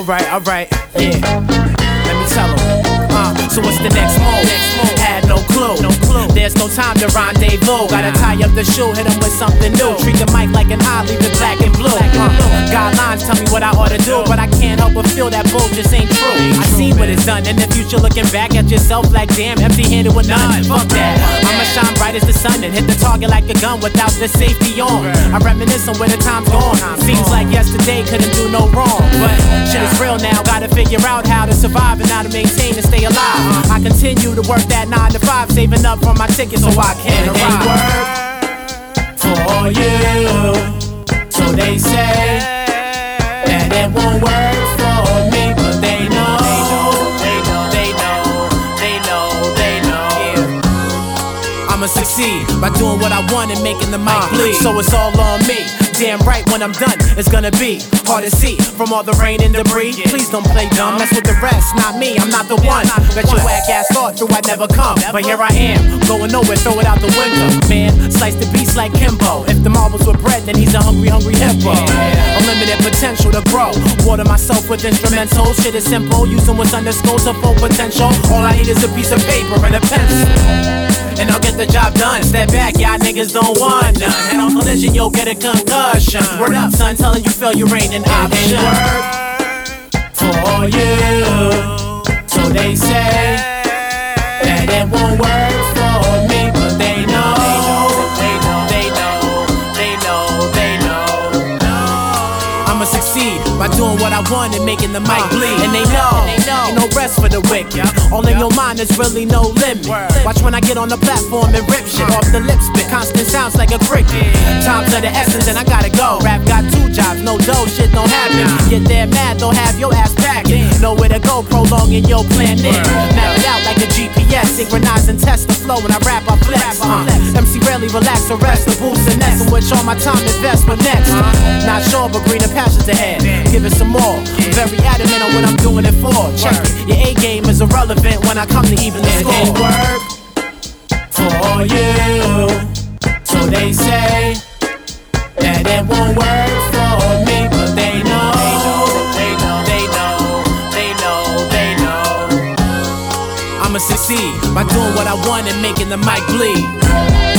Alright, alright, yeah. Let me tell him. Uh, so what's the next move? Had no clue. No clue. There's no time to rendezvous. Gotta tie up the shoe, hit him with something new. Treat the mic like an eye, leave it black and blue. Guidelines tell me what I ought to do, but I can't help but feel that bull just ain't true. I see what it's done in the future, looking back at yourself like damn, empty-handed with none. Fuck that. I'ma shine bright as the sun and hit the target like a gun without the safety on. I reminisce on where the time's gone. Seems like yesterday couldn't do no wrong, but shit is real now. Gotta figure out how to survive and how to maintain and stay alive. I continue to work that nine to five, saving up for my ticket so I can arrive. For you, succeed by doing what I want and making the mic bleed. So it's all on me. Damn right when I'm done, it's gonna be hard to see from all the rain and debris. Please don't play dumb, that's with the rest, not me. I'm not the one that your whack ass thought through I'd never come. But here I am, going nowhere, throw it out the window. Man, slice the beast like Kimbo. If the marbles were bread, then he's a hungry, hungry hippo. To grow. Water myself with instrumentals. Shit is simple, using what's underscore to full potential. All I need is a piece of paper and a pencil. And I'll get the job done. Step back, y'all niggas don't want none. Head on collision, you'll get a concussion. Word up, son, telling you failure ain't an option. For you, doing what I want and making the mic uh, bleed. And they know, ain't no rest for the wicked. All in your mind is really no limit. Watch when I get on the platform and rip shit uh. off the lip spit. Constant sounds like a cricket. Times of the essence and I gotta go. Rap got two jobs, no dough, shit don't happen. Get there mad, don't have your ass packed. Nowhere to go, prolonging your plan. Map it out like a GPS, synchronize and test the flow. When I rap, I flex. Relax or rest. The boost and nest in which all my time invest. But next, not sure, but greener passions ahead. Give it some more. Very adamant on what I'm doing it for. Check it, your A game is irrelevant when I come to even the score. work for you, so they say that it won't work for me, but they know. They know, they know, they know, they know. I'ma succeed by doing what I want and making the mic bleed.